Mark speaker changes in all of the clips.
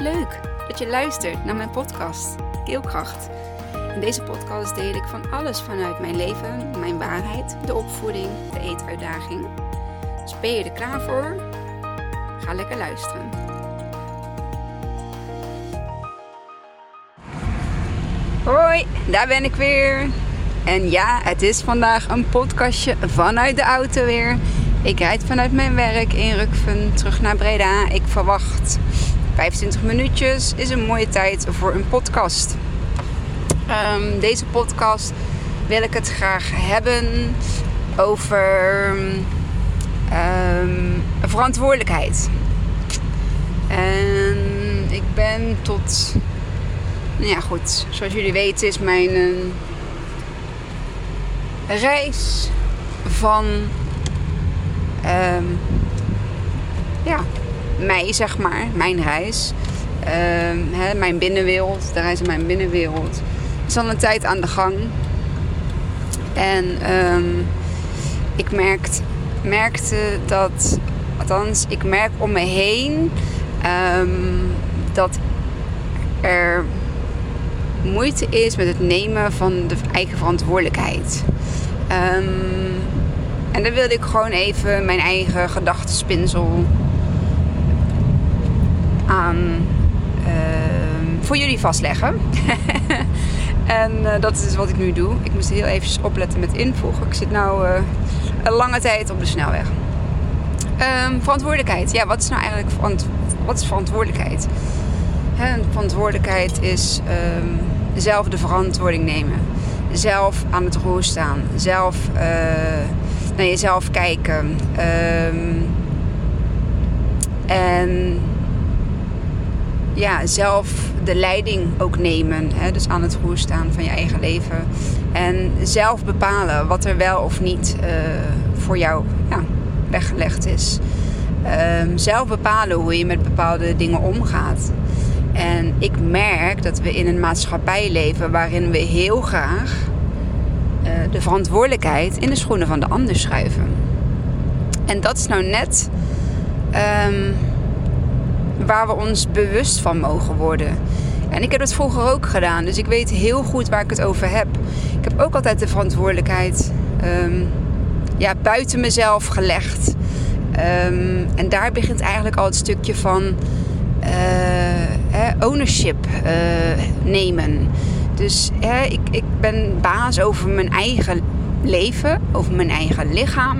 Speaker 1: Leuk dat je luistert naar mijn podcast Keelkracht. In deze podcast deel ik van alles vanuit mijn leven, mijn waarheid, de opvoeding, de eetuitdaging. Dus ben je er klaar voor? Ga lekker luisteren. Hoi, daar ben ik weer. En ja, het is vandaag een podcastje vanuit de auto weer. Ik rijd vanuit mijn werk in Rukven terug naar Breda. Ik verwacht 25 minuutjes is een mooie tijd voor een podcast. Um, deze podcast wil ik het graag hebben over um, verantwoordelijkheid. En ik ben tot, nou ja goed, zoals jullie weten is mijn uh, reis van um, ja, mij, zeg maar, mijn reis. Uh, mijn binnenwereld, de reis in mijn binnenwereld. is al een tijd aan de gang. En um, ik merkt, merkte dat, althans, ik merk om me heen um, dat er moeite is met het nemen van de eigen verantwoordelijkheid. En dan wilde ik gewoon even mijn eigen gedachtenspinsel uh, voor jullie vastleggen. en uh, dat is wat ik nu doe. Ik moest heel even opletten met invoegen. Ik zit nu uh, een lange tijd op de snelweg. Um, verantwoordelijkheid. Ja, wat is nou eigenlijk wat is verantwoordelijkheid? Verantwoordelijkheid is um, zelf de verantwoording nemen. Zelf aan het roer staan. Zelf naar jezelf kijken. En ja, zelf de leiding ook nemen. Hè? Dus aan het roer staan van je eigen leven. En zelf bepalen wat er wel of niet uh, voor jou ja, weggelegd is. Um, zelf bepalen hoe je met bepaalde dingen omgaat. En ik merk dat we in een maatschappij leven waarin we heel graag uh, de verantwoordelijkheid in de schoenen van de ander schuiven. En dat is nou net um, waar we ons bewust van mogen worden. En ik heb dat vroeger ook gedaan, dus ik weet heel goed waar ik het over heb. Ik heb ook altijd de verantwoordelijkheid um, ja, buiten mezelf gelegd. Um, en daar begint eigenlijk al het stukje van uh, ownership uh, nemen. Dus ik, ik ben baas over mijn eigen leven, over mijn eigen lichaam,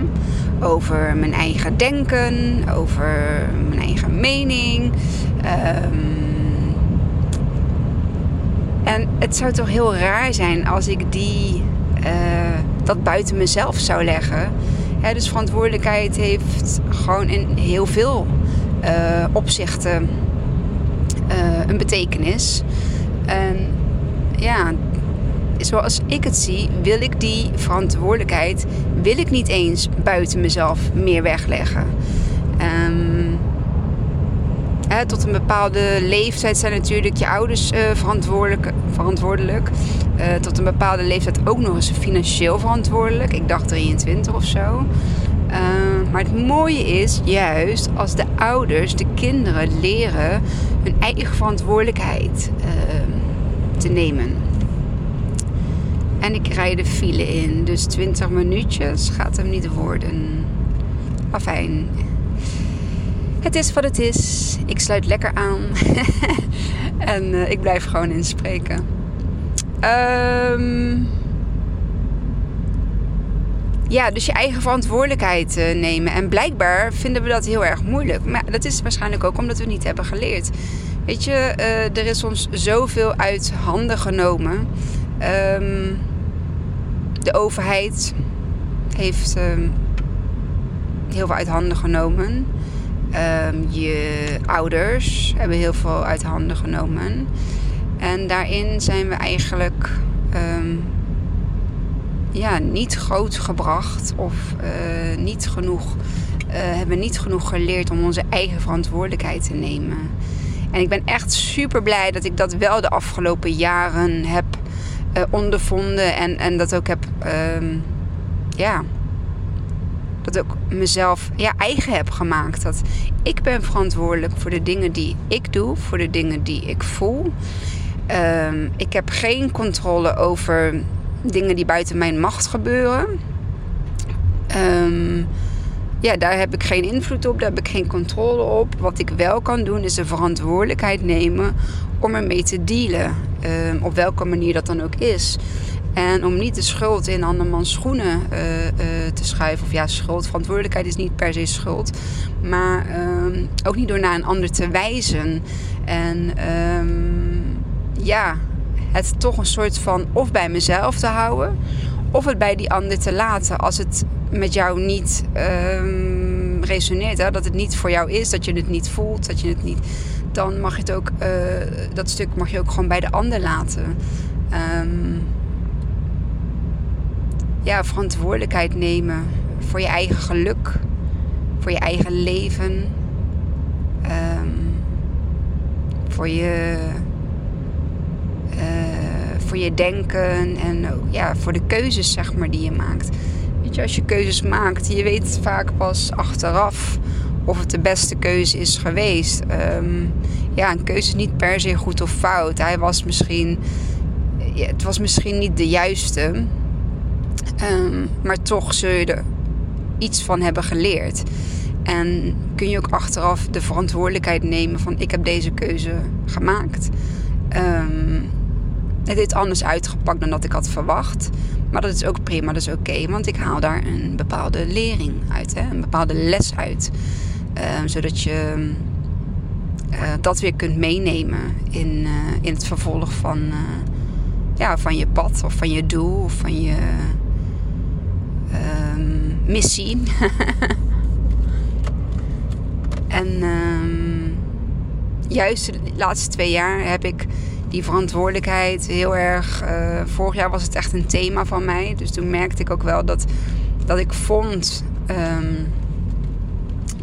Speaker 1: over mijn eigen denken, over mijn eigen mening. Um, en het zou toch heel raar zijn als ik die, uh, dat buiten mezelf zou leggen. Dus verantwoordelijkheid heeft gewoon in heel veel uh, opzichten uh, een betekenis. En ja, zoals ik het zie, wil ik die verantwoordelijkheid wil ik niet eens buiten mezelf meer wegleggen. Um, hè, tot een bepaalde leeftijd zijn natuurlijk je ouders uh, verantwoordelijk. verantwoordelijk. Uh, tot een bepaalde leeftijd ook nog eens financieel verantwoordelijk. Ik dacht 23 of zo. Uh, maar het mooie is juist als de ouders, de kinderen leren hun eigen verantwoordelijkheid ehm, te nemen. En ik rijd de file in, dus 20 minuutjes gaat hem niet worden. Afijn. Het is wat het is. Ik sluit lekker aan. en uh, ik blijf gewoon inspreken. Um, ja, dus je eigen verantwoordelijkheid uh, nemen. En blijkbaar vinden we dat heel erg moeilijk. Maar dat is waarschijnlijk ook omdat we niet hebben geleerd. Weet je, uh, er is ons zoveel uit handen genomen. Um, de overheid heeft um, heel veel uit handen genomen. Um, je ouders hebben heel veel uit handen genomen. En daarin zijn we eigenlijk um, ja, niet groot gebracht of uh, niet genoeg, uh, hebben niet genoeg geleerd om onze eigen verantwoordelijkheid te nemen. En ik ben echt super blij dat ik dat wel de afgelopen jaren heb uh, ondervonden en, en dat ook heb, um, ja, dat ik mezelf ja, eigen heb gemaakt. Dat ik ben verantwoordelijk voor de dingen die ik doe, voor de dingen die ik voel. Ehm, ik heb geen controle over dingen die buiten mijn macht gebeuren. Um, ja, daar heb ik geen invloed op, daar heb ik geen controle op. Wat ik wel kan doen is de verantwoordelijkheid nemen om ermee te dealen. Um, op welke manier dat dan ook is. En om niet de schuld in andermans schoenen uh, uh, te schuiven. Of ja, schuld, verantwoordelijkheid is niet per se schuld. Maar um, ook niet door naar een ander te wijzen. En um, ja, het toch een soort van of bij mezelf te houden. Of het bij die ander te laten als het met jou niet um, resoneert. Hè? Dat het niet voor jou is, dat je het niet voelt, dat je het niet. Dan mag je het ook, uh, dat stuk mag je ook gewoon bij de ander laten. Um, ja, verantwoordelijkheid nemen voor je eigen geluk, voor je eigen leven, um, voor je. Uh, voor je denken en ja, voor de keuzes zeg maar, die je maakt. Weet je, als je keuzes maakt, je weet vaak pas achteraf of het de beste keuze is geweest. Um, ja, een keuze is niet per se goed of fout. Hij was misschien, ja, het was misschien niet de juiste, um, maar toch zul je er iets van hebben geleerd. En kun je ook achteraf de verantwoordelijkheid nemen van ik heb deze keuze gemaakt. Um, het heeft anders uitgepakt dan dat ik had verwacht. Maar dat is ook prima, dat is oké. want ik haal daar een bepaalde lering uit. Hè? Een bepaalde les uit. Uh, zodat je uh, dat weer kunt meenemen in, uh, in het vervolg van, ja, van je pad. Of van je doel. Of van je ehm, missie. en um, juist de laatste twee jaar heb ik die verantwoordelijkheid heel erg. Vorig jaar was het echt een thema van mij. Dus toen merkte ik ook wel dat, dat ik vond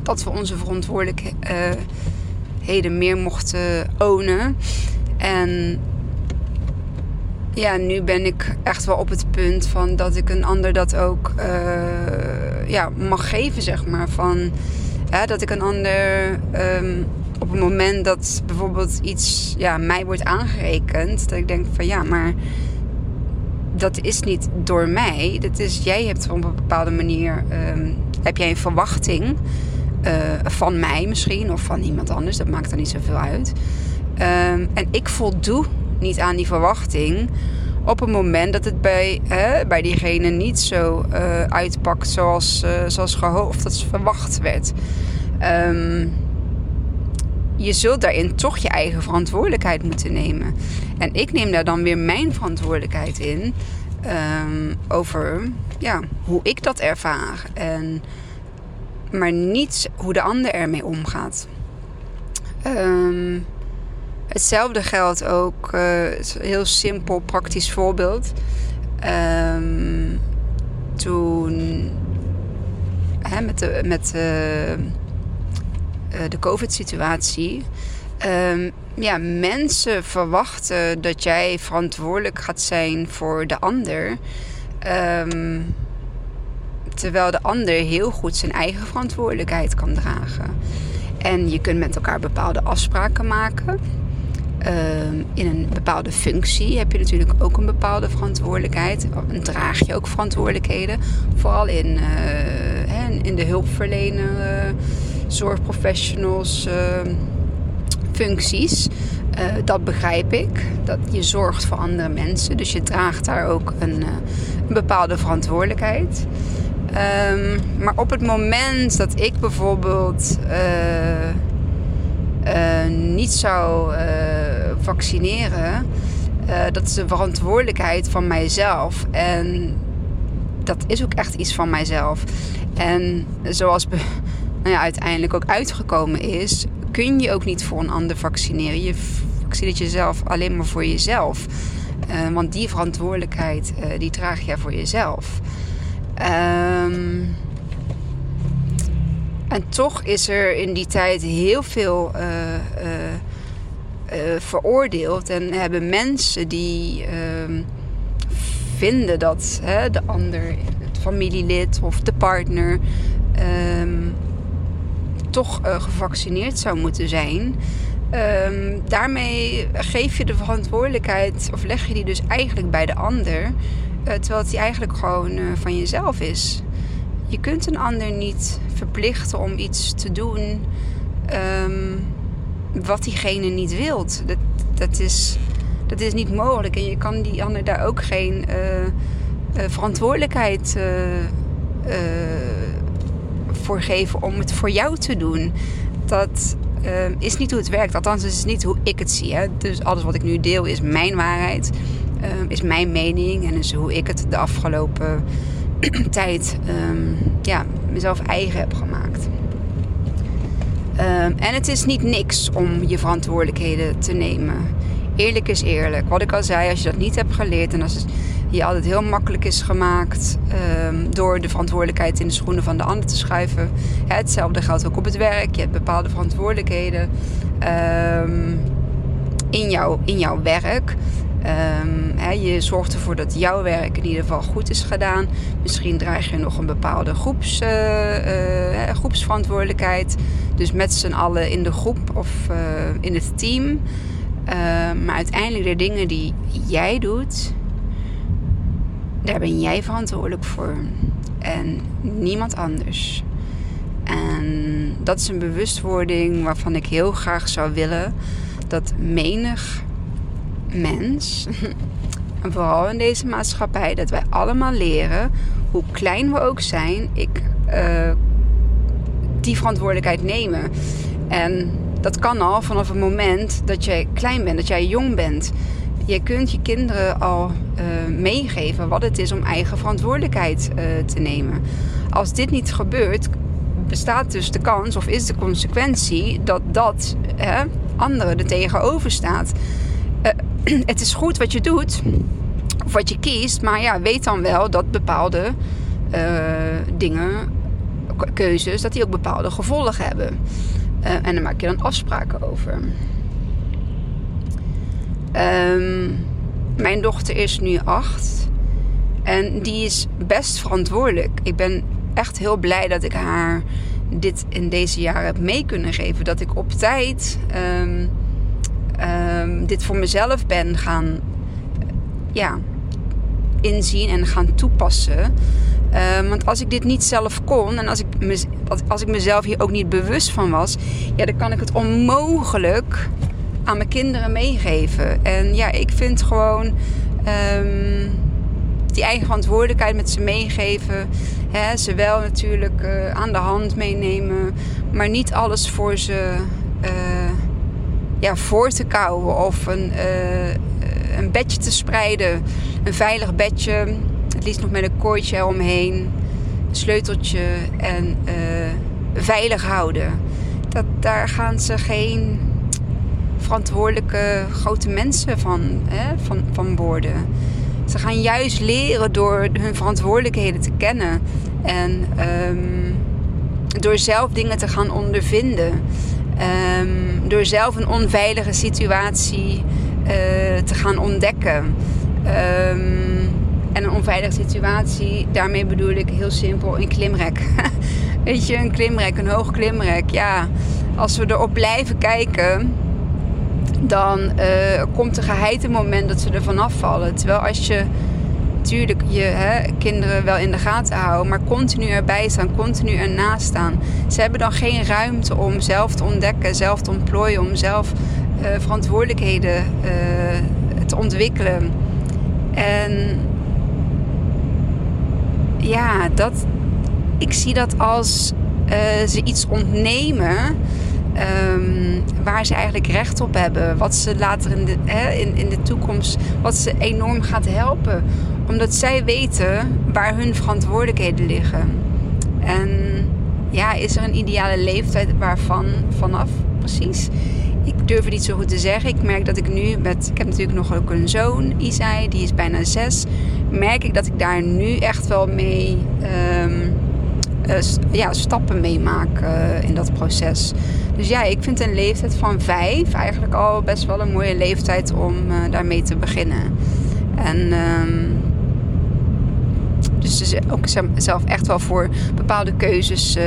Speaker 1: dat we onze verantwoordelijkheden meer mochten ownen. En ja, nu ben ik echt wel op het punt van dat ik een ander dat ook uh, ja, mag geven, zeg maar. Van, ja, dat ik een ander um, op het moment dat bijvoorbeeld iets ja, mij wordt aangerekend, dat ik denk van ja, maar dat is niet door mij. Dat is, jij hebt op een bepaalde manier, um, heb jij een verwachting van mij misschien of van iemand anders. Dat maakt er niet zoveel uit. Um, en ik voldoe niet aan die verwachting op het moment dat het bij, hè, bij diegene niet zo uh, uitpakt zoals, uh, zoals gehoopt, dat verwacht werd. Um, je zult daarin toch je eigen verantwoordelijkheid moeten nemen. En ik neem daar dan weer mijn verantwoordelijkheid in um, over ja, hoe ik dat ervaar. En, maar niet hoe de ander ermee omgaat. Um, hetzelfde geldt ook, een heel simpel praktisch voorbeeld. Um, toen hè, met de. Met de de COVID-situatie. Um, ja, mensen verwachten dat jij verantwoordelijk gaat zijn voor de ander. Terwijl de ander heel goed zijn eigen verantwoordelijkheid kan dragen. En je kunt met elkaar bepaalde afspraken maken. Um, in een bepaalde functie heb je natuurlijk ook een bepaalde verantwoordelijkheid. En draag je ook verantwoordelijkheden. Vooral in, uh, in de hulpverlener. Uh, zorgprofessionals uh, functies. Uh, dat begrijp ik. Dat je zorgt voor andere mensen. Dus je draagt daar ook een, een bepaalde verantwoordelijkheid. Um, maar op het moment dat ik bijvoorbeeld niet zou vaccineren, dat is de verantwoordelijkheid van mijzelf. En dat is ook echt iets van mijzelf. En zoals nou ja, uiteindelijk ook uitgekomen is, kun je ook niet voor een ander vaccineren. Je vaccineert jezelf alleen maar voor jezelf. Uh, want die verantwoordelijkheid, uh, die draag je voor jezelf. Um, en toch is er in die tijd heel veel uh, veroordeeld. En hebben mensen die vinden dat hè, de ander familielid of de partner ehm, toch gevaccineerd zou moeten zijn. Um, daarmee geef je de verantwoordelijkheid, of leg je die dus eigenlijk bij de ander, terwijl het die eigenlijk gewoon uh, van jezelf is. Je kunt een ander niet verplichten om iets te doen um, wat diegene niet wilt. Dat, dat, is, dat is niet mogelijk en je kan die ander daar ook geen verantwoordelijkheid voor geven om het voor jou te doen. Dat is niet hoe het werkt. Althans, het is niet hoe ik het zie. Hè. Dus alles wat ik nu deel is mijn waarheid. Uh, is mijn mening. En is hoe ik het de afgelopen tijd um, ja, mezelf eigen heb gemaakt. Um, en het is niet niks om je verantwoordelijkheden te nemen. Eerlijk is eerlijk. Wat ik al zei, als je dat niet hebt geleerd en als het je altijd heel makkelijk is gemaakt door de verantwoordelijkheid in de schoenen van de ander te schuiven. hetzelfde geldt ook op het werk. Je hebt bepaalde verantwoordelijkheden in, jou, in jouw werk. Um, je zorgt ervoor dat jouw werk in ieder geval goed is gedaan. Misschien draag je nog een bepaalde groeps, uh, uh, groepsverantwoordelijkheid. Dus met z'n allen in de groep of uh, in het team. maar uiteindelijk de dingen die jij doet, daar ben jij verantwoordelijk voor. En niemand anders. En dat is een bewustwording waarvan ik heel graag zou willen dat menig mens, en vooral in deze maatschappij, dat wij allemaal leren, hoe klein we ook zijn, ik uh, die verantwoordelijkheid nemen. En dat kan al vanaf het moment dat jij klein bent, dat jij jong bent. Je kunt je kinderen al uh, meegeven wat het is om eigen verantwoordelijkheid uh, te nemen. Als dit niet gebeurt, bestaat dus de kans of is de consequentie dat dat hè, anderen er tegenover staat. Het is goed wat je doet of wat je kiest, maar ja, weet dan wel dat bepaalde dingen, keuzes, dat die ook bepaalde gevolgen hebben. en daar maak je dan afspraken over. Um, mijn dochter is nu acht. En die is best verantwoordelijk. Ik ben echt heel blij dat ik haar dit in deze jaren heb mee kunnen geven. Dat ik op tijd um, um, dit voor mezelf ben gaan ja, inzien en gaan toepassen. Um, want als ik dit niet zelf kon en als ik, als ik mezelf hier ook niet bewust van was, ja, dan kan ik het onmogelijk aan mijn kinderen meegeven. En ja, ik vind gewoon um, die eigen verantwoordelijkheid met ze meegeven. Hè, ze wel natuurlijk uh, aan de hand meenemen, maar niet alles voor ze uh, ja, voor te kouwen of een, uh, een bedje te spreiden. Een veilig bedje, het liefst nog met een kooitje eromheen, een sleuteltje en veilig houden. Dat, daar gaan ze geen verantwoordelijke grote mensen van, hè, van, van worden. Ze gaan juist leren door hun verantwoordelijkheden te kennen. En um, door zelf dingen te gaan ondervinden. Um, door zelf een onveilige situatie uh, te gaan ontdekken. Um, en een onveilige situatie, daarmee bedoel ik heel simpel een klimrek. Weet je, een klimrek, een hoog klimrek. Ja, als we erop blijven kijken, dan uh, komt een geheite moment dat ze er vanaf vallen. Terwijl als je natuurlijk je hè, kinderen wel in de gaten houden, maar continu erbij staan, continu ernaast staan. Ze hebben dan geen ruimte om zelf te ontdekken, zelf te ontplooien, om zelf uh, verantwoordelijkheden uh, te ontwikkelen. En ja, dat, ik zie dat als ze iets ontnemen Um, waar ze eigenlijk recht op hebben. Wat ze later in de, hè, in, in de toekomst, wat ze enorm gaat helpen. Omdat zij weten waar hun verantwoordelijkheden liggen. En ja, is er een ideale leeftijd waarvan vanaf precies? Ik durf het niet zo goed te zeggen. Ik merk dat ik nu met. Ik heb natuurlijk nog ook een zoon, Isai, die is bijna zes. Merk ik dat ik daar nu echt wel mee. Um, uh, ja, stappen meemaak uh, in dat proces. Dus ja, ik vind een leeftijd van vijf eigenlijk al best wel een mooie leeftijd om uh, daarmee te beginnen. En um, dus ook zelf echt wel voor bepaalde keuzes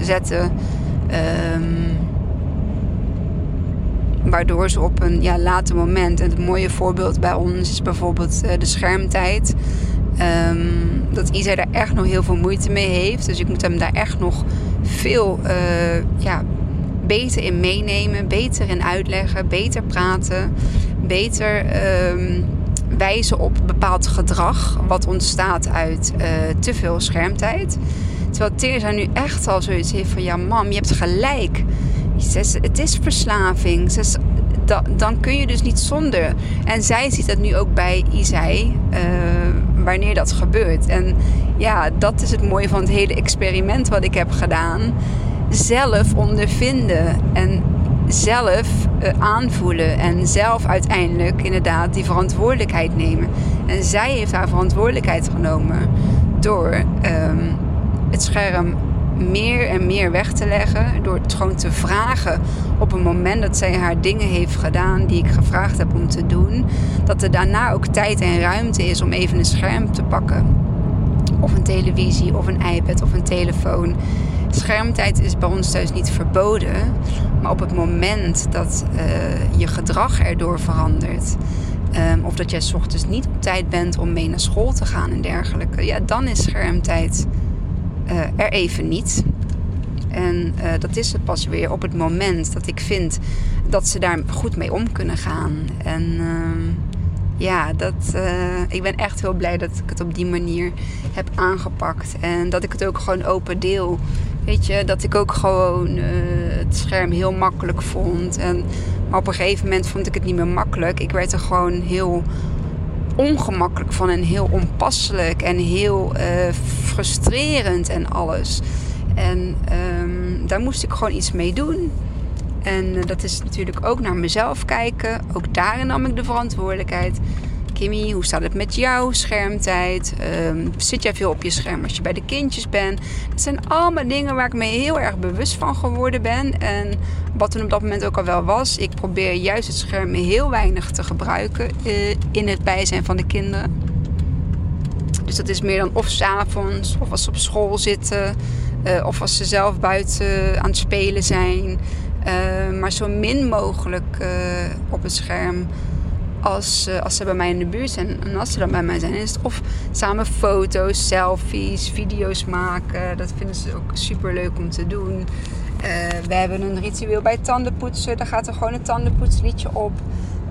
Speaker 1: zetten. Um, waardoor ze op een ja, later moment, en het mooie voorbeeld bij ons is bijvoorbeeld de schermtijd. Um, dat Isa daar echt nog heel veel moeite mee heeft. Dus ik moet hem daar echt nog veel ja, beter in meenemen, beter in uitleggen, beter praten, beter um, wijzen op bepaald gedrag wat ontstaat uit uh, te veel schermtijd. Terwijl Teerza nu echt al zoiets heeft van ja mam, je hebt gelijk. Het is verslaving. Dan kun je dus niet zonder. En zij ziet dat nu ook bij Isai. Uh, wanneer dat gebeurt. En ja, dat is het mooie van het hele experiment wat ik heb gedaan. Zelf ondervinden en zelf aanvoelen en zelf uiteindelijk inderdaad die verantwoordelijkheid nemen. En zij heeft haar verantwoordelijkheid genomen door um, het scherm meer en meer weg te leggen. Door het gewoon te vragen op een moment dat zij haar dingen heeft gedaan die ik gevraagd heb om te doen. Dat er daarna ook tijd en ruimte is om even een scherm te pakken. Of een televisie, of een iPad, of een telefoon. Schermtijd is bij ons thuis niet verboden. Maar op het moment dat uh, je gedrag erdoor verandert. Um, of dat jij s ochtends niet op tijd bent om mee naar school te gaan en dergelijke. Ja, dan is schermtijd uh, er even niet. En uh, dat is het pas weer op het moment dat ik vind dat ze daar goed mee om kunnen gaan. En uh, ja, dat, ik ben echt heel blij dat ik het op die manier heb aangepakt. En dat ik het ook gewoon open deel. Dat ik ook gewoon het scherm heel makkelijk vond. En, maar op een gegeven moment vond ik het niet meer makkelijk. Ik werd er gewoon heel ongemakkelijk van en heel onpasselijk en heel uh, frustrerend en alles. En um, daar moest ik gewoon iets mee doen. En uh, dat is natuurlijk ook naar mezelf kijken. Ook daarin nam ik de verantwoordelijkheid. Hoe staat het met jouw schermtijd? Um, zit jij veel op je scherm als je bij de kindjes bent? Dat zijn allemaal dingen waar ik me heel erg bewust van geworden ben. En wat toen op dat moment ook al wel was. Ik probeer juist het scherm heel weinig te gebruiken uh, in het bijzijn van de kinderen. Dus dat is meer dan of s'avonds, of als ze op school zitten, uh, of als ze zelf buiten aan het spelen zijn. Uh, maar zo min mogelijk op het scherm als, uh, als ze bij mij in de buurt zijn. En als ze dan bij mij zijn, is of samen foto's, selfies, video's maken. Dat vinden ze ook super leuk om te doen. Uh, we hebben een ritueel bij tandenpoetsen. Daar gaat er gewoon een tandenpoetsliedje op.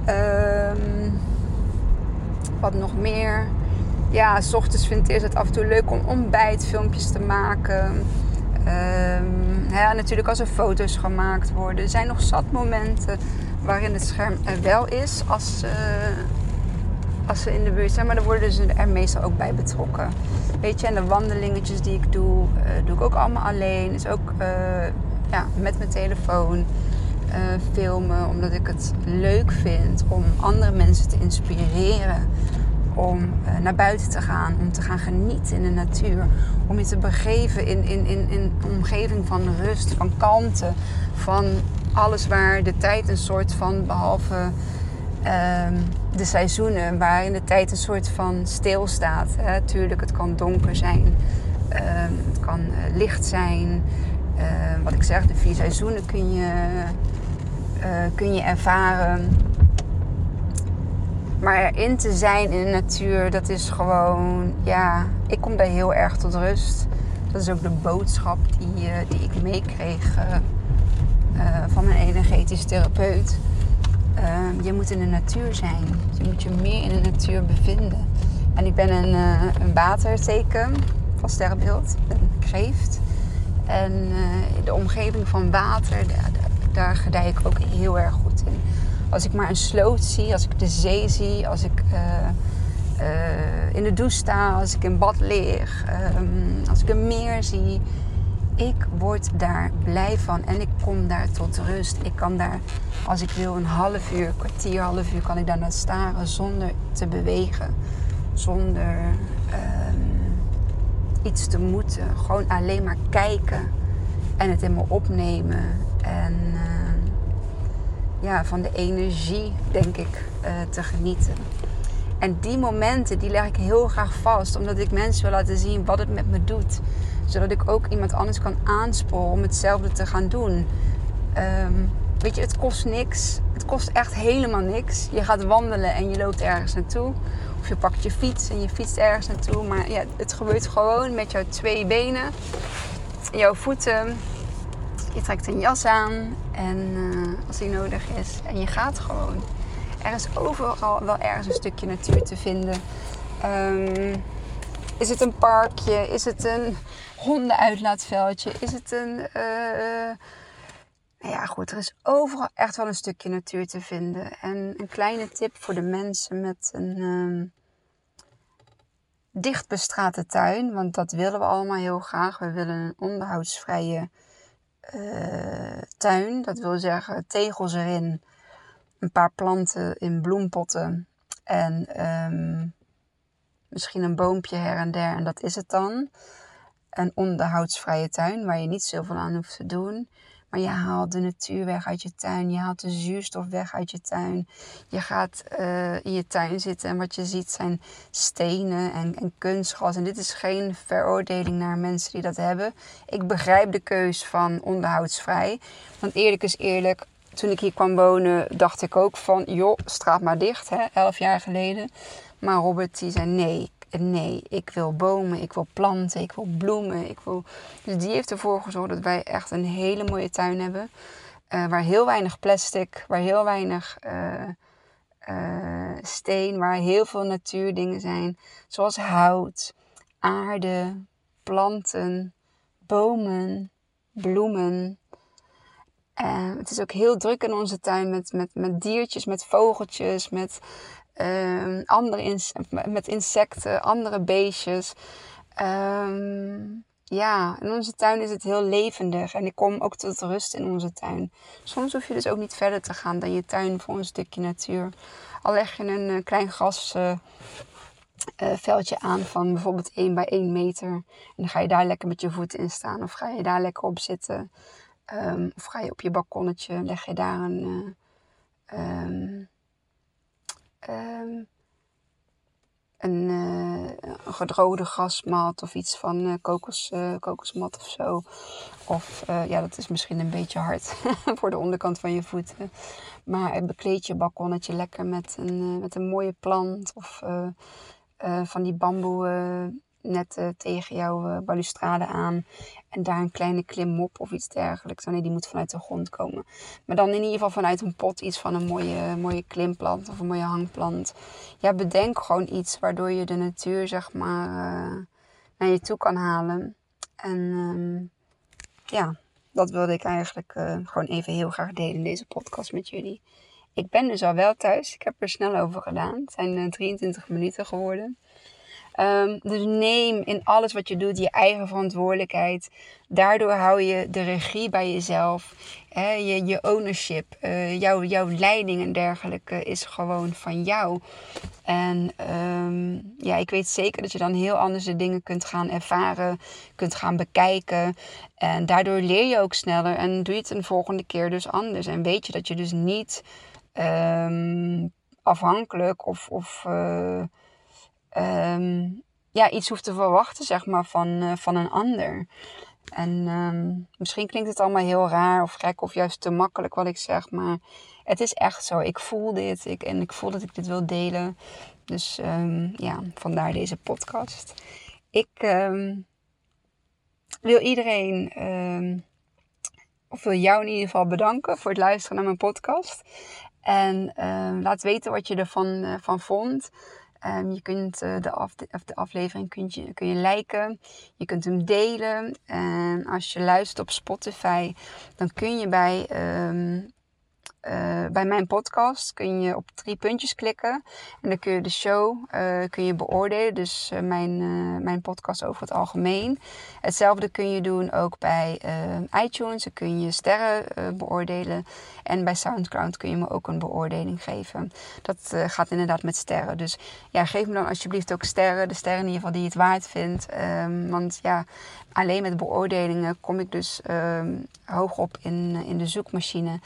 Speaker 1: Um, wat nog meer? Ja, s ochtends vindt het af en toe leuk om ontbijtfilmpjes te maken. Ja, natuurlijk als er foto's gemaakt worden. Er zijn nog zat momenten waarin het scherm er wel is als, als ze in de buurt zijn. Maar dan worden ze er meestal ook bij betrokken. Weet je, en de wandelingetjes die ik doe, uh, doe ik ook allemaal alleen. Is ook uh, ja, met mijn telefoon filmen. Omdat ik het leuk vind om andere mensen te inspireren om naar buiten te gaan, om te gaan genieten in de natuur, om je te begeven in, in, in, in een omgeving van rust, van kalmte, van alles waar de tijd een soort van, behalve um, de seizoenen, waarin de tijd een soort van stilstaat. Hè. Tuurlijk, het kan donker zijn, um, het kan uh, licht zijn. Uh, wat ik zeg, de vier seizoenen kun je, uh, kun je ervaren. Maar erin te zijn in de natuur, dat is gewoon, ja, ik kom daar heel erg tot rust. Dat is ook de boodschap die, die ik meekreeg uh, van een energetisch therapeut. Uh, je moet in de natuur zijn. Je moet je meer in de natuur bevinden. En ik ben een, uh, een waterteken van sterrenbeeld, een kreeft. En de omgeving van water, daar, gedij ik ook heel erg goed in. Als ik maar een sloot zie, als ik de zee zie, als ik in de douche sta, als ik in bad lig, um, als ik een meer zie ik word daar blij van en ik kom daar tot rust. Ik kan daar, als ik wil, een half uur, kwartier, half uur, kan ik daar naar staren zonder te bewegen. Zonder um, iets te moeten. Gewoon alleen maar kijken en het in me opnemen. En uh, ja, van de energie, denk ik, uh, te genieten. En die momenten, die leg ik heel graag vast. Omdat ik mensen wil laten zien wat het met me doet. Zodat ik ook iemand anders kan aansporen om hetzelfde te gaan doen. Ehm, weet je, het kost niks. Het kost echt helemaal niks. Je gaat wandelen en je loopt ergens naartoe. Of je pakt je fiets en je fietst ergens naartoe. Maar ja, het gebeurt gewoon met jouw twee benen. Jouw voeten. Je trekt een jas aan. En uh, als die nodig is. En je gaat gewoon. Er is overal wel ergens een stukje natuur te vinden. Um, is het een parkje? Is het een hondenuitlaatveldje? Is het een. Uh, nou ja, goed, er is overal echt wel een stukje natuur te vinden. En een kleine tip voor de mensen met een um, dicht tuin, want dat willen we allemaal heel graag. We willen een onderhoudsvrije uh, tuin. Dat wil zeggen tegels erin, een paar planten in bloempotten en um, misschien een boompje her en der en dat is het dan. Een onderhoudsvrije tuin waar je niet zoveel aan hoeft te doen. Maar je haalt de natuur weg uit je tuin. Je haalt de zuurstof weg uit je tuin. Je gaat uh, in je tuin zitten en wat je ziet zijn stenen en, en kunstgras. En dit is geen veroordeling naar mensen die dat hebben. Ik begrijp de keus van onderhoudsvrij. Want eerlijk is eerlijk, toen ik hier kwam wonen, dacht ik ook van, joh, straat maar dicht, hè, elf jaar geleden. Maar Robert die zei, nee, nee, ik wil bomen, ik wil planten, ik wil bloemen. Ik wil... Dus die heeft ervoor gezorgd dat wij echt een hele mooie tuin hebben. Uh, waar heel weinig plastic, waar heel weinig uh, uh, steen, waar heel veel natuurdingen zijn. Zoals hout, aarde, planten, bomen, bloemen. Het is ook heel druk in onze tuin met, met, met diertjes, met vogeltjes, met Um, andere met insecten, andere beestjes. Um, ja, in onze tuin is het heel levendig en ik kom ook tot rust in onze tuin. Soms hoef je dus ook niet verder te gaan dan je tuin voor een stukje natuur. Al leg je een uh, klein grasveldje uh, aan van bijvoorbeeld 1 bij 1 meter. En dan ga je daar lekker met je voeten in staan of ga je daar lekker op zitten. Um, of ga je op je balkonnetje, leg je daar een... Uh, um, een, gedroogde grasmat of iets van uh, kokos, kokosmat of zo. Of ja, dat is misschien een beetje hard voor de onderkant van je voeten. Maar bekleed je balkonnetje lekker met een, met een mooie plant of van die bamboe net uh, tegen jouw uh, balustrade aan. En daar een kleine klimmop of iets dergelijks. Oh die moet vanuit de grond komen. Maar dan in ieder geval vanuit een pot iets van een mooie, mooie klimplant of een mooie hangplant. Ja, bedenk gewoon iets waardoor je de natuur zeg maar uh, naar je toe kan halen. En um, ja, dat wilde ik eigenlijk gewoon even heel graag delen in deze podcast met jullie. Ik ben dus al wel thuis. Ik heb er snel over gedaan. Het zijn 23 minuten geworden. Um, dus neem in alles wat je doet je eigen verantwoordelijkheid. Daardoor hou je de regie bij jezelf. Je, je ownership, uh, jouw, jouw leiding en dergelijke is gewoon van jou. En um, ja, ik weet zeker dat je dan heel anders de dingen kunt gaan ervaren, kunt gaan bekijken. En daardoor leer je ook sneller en doe je het een volgende keer dus anders. En weet je dat je dus niet um, afhankelijk of. of uh, um, ja, iets hoeft te verwachten, zeg maar, van, uh, van een ander. En um, misschien klinkt het allemaal heel raar of gek of juist te makkelijk wat ik zeg, maar het is echt zo. Ik voel dit ik, en ik voel dat ik dit wil delen. Dus um, ja, vandaar deze podcast. Ik wil iedereen, of wil jou in ieder geval bedanken voor het luisteren naar mijn podcast. En laat weten wat je ervan uh, van vond. Um, je kunt uh, de, af, de, aflevering kun je, kun je liken. Je kunt hem delen. En als je luistert op Spotify, dan kun je bij um, uh, bij mijn podcast kun je op drie puntjes klikken. En dan kun je de show uh, kun je beoordelen. Dus uh, mijn, mijn podcast over het algemeen. Hetzelfde kun je doen ook bij iTunes. Dan kun je sterren beoordelen. En bij Soundcloud kun je me ook een beoordeling geven. Dat gaat inderdaad met sterren. Dus ja, geef me dan alsjeblieft ook sterren. De sterren in ieder geval die je het waard vindt. Um, want ja, alleen met beoordelingen kom ik dus um, hoog op in, in de zoekmachine.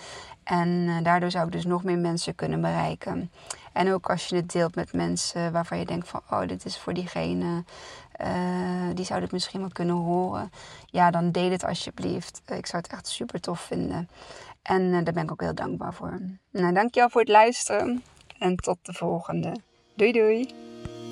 Speaker 1: En uh, daardoor zou ik dus nog meer mensen kunnen bereiken. En ook als je het deelt met mensen waarvan je denkt van, oh, dit is voor diegene, uh, die zou dit misschien wel kunnen horen. Ja, dan deel het alsjeblieft. ik zou het echt super tof vinden. En daar ben ik ook heel dankbaar voor. Nou, dankjewel voor het luisteren en tot de volgende. Doei doei!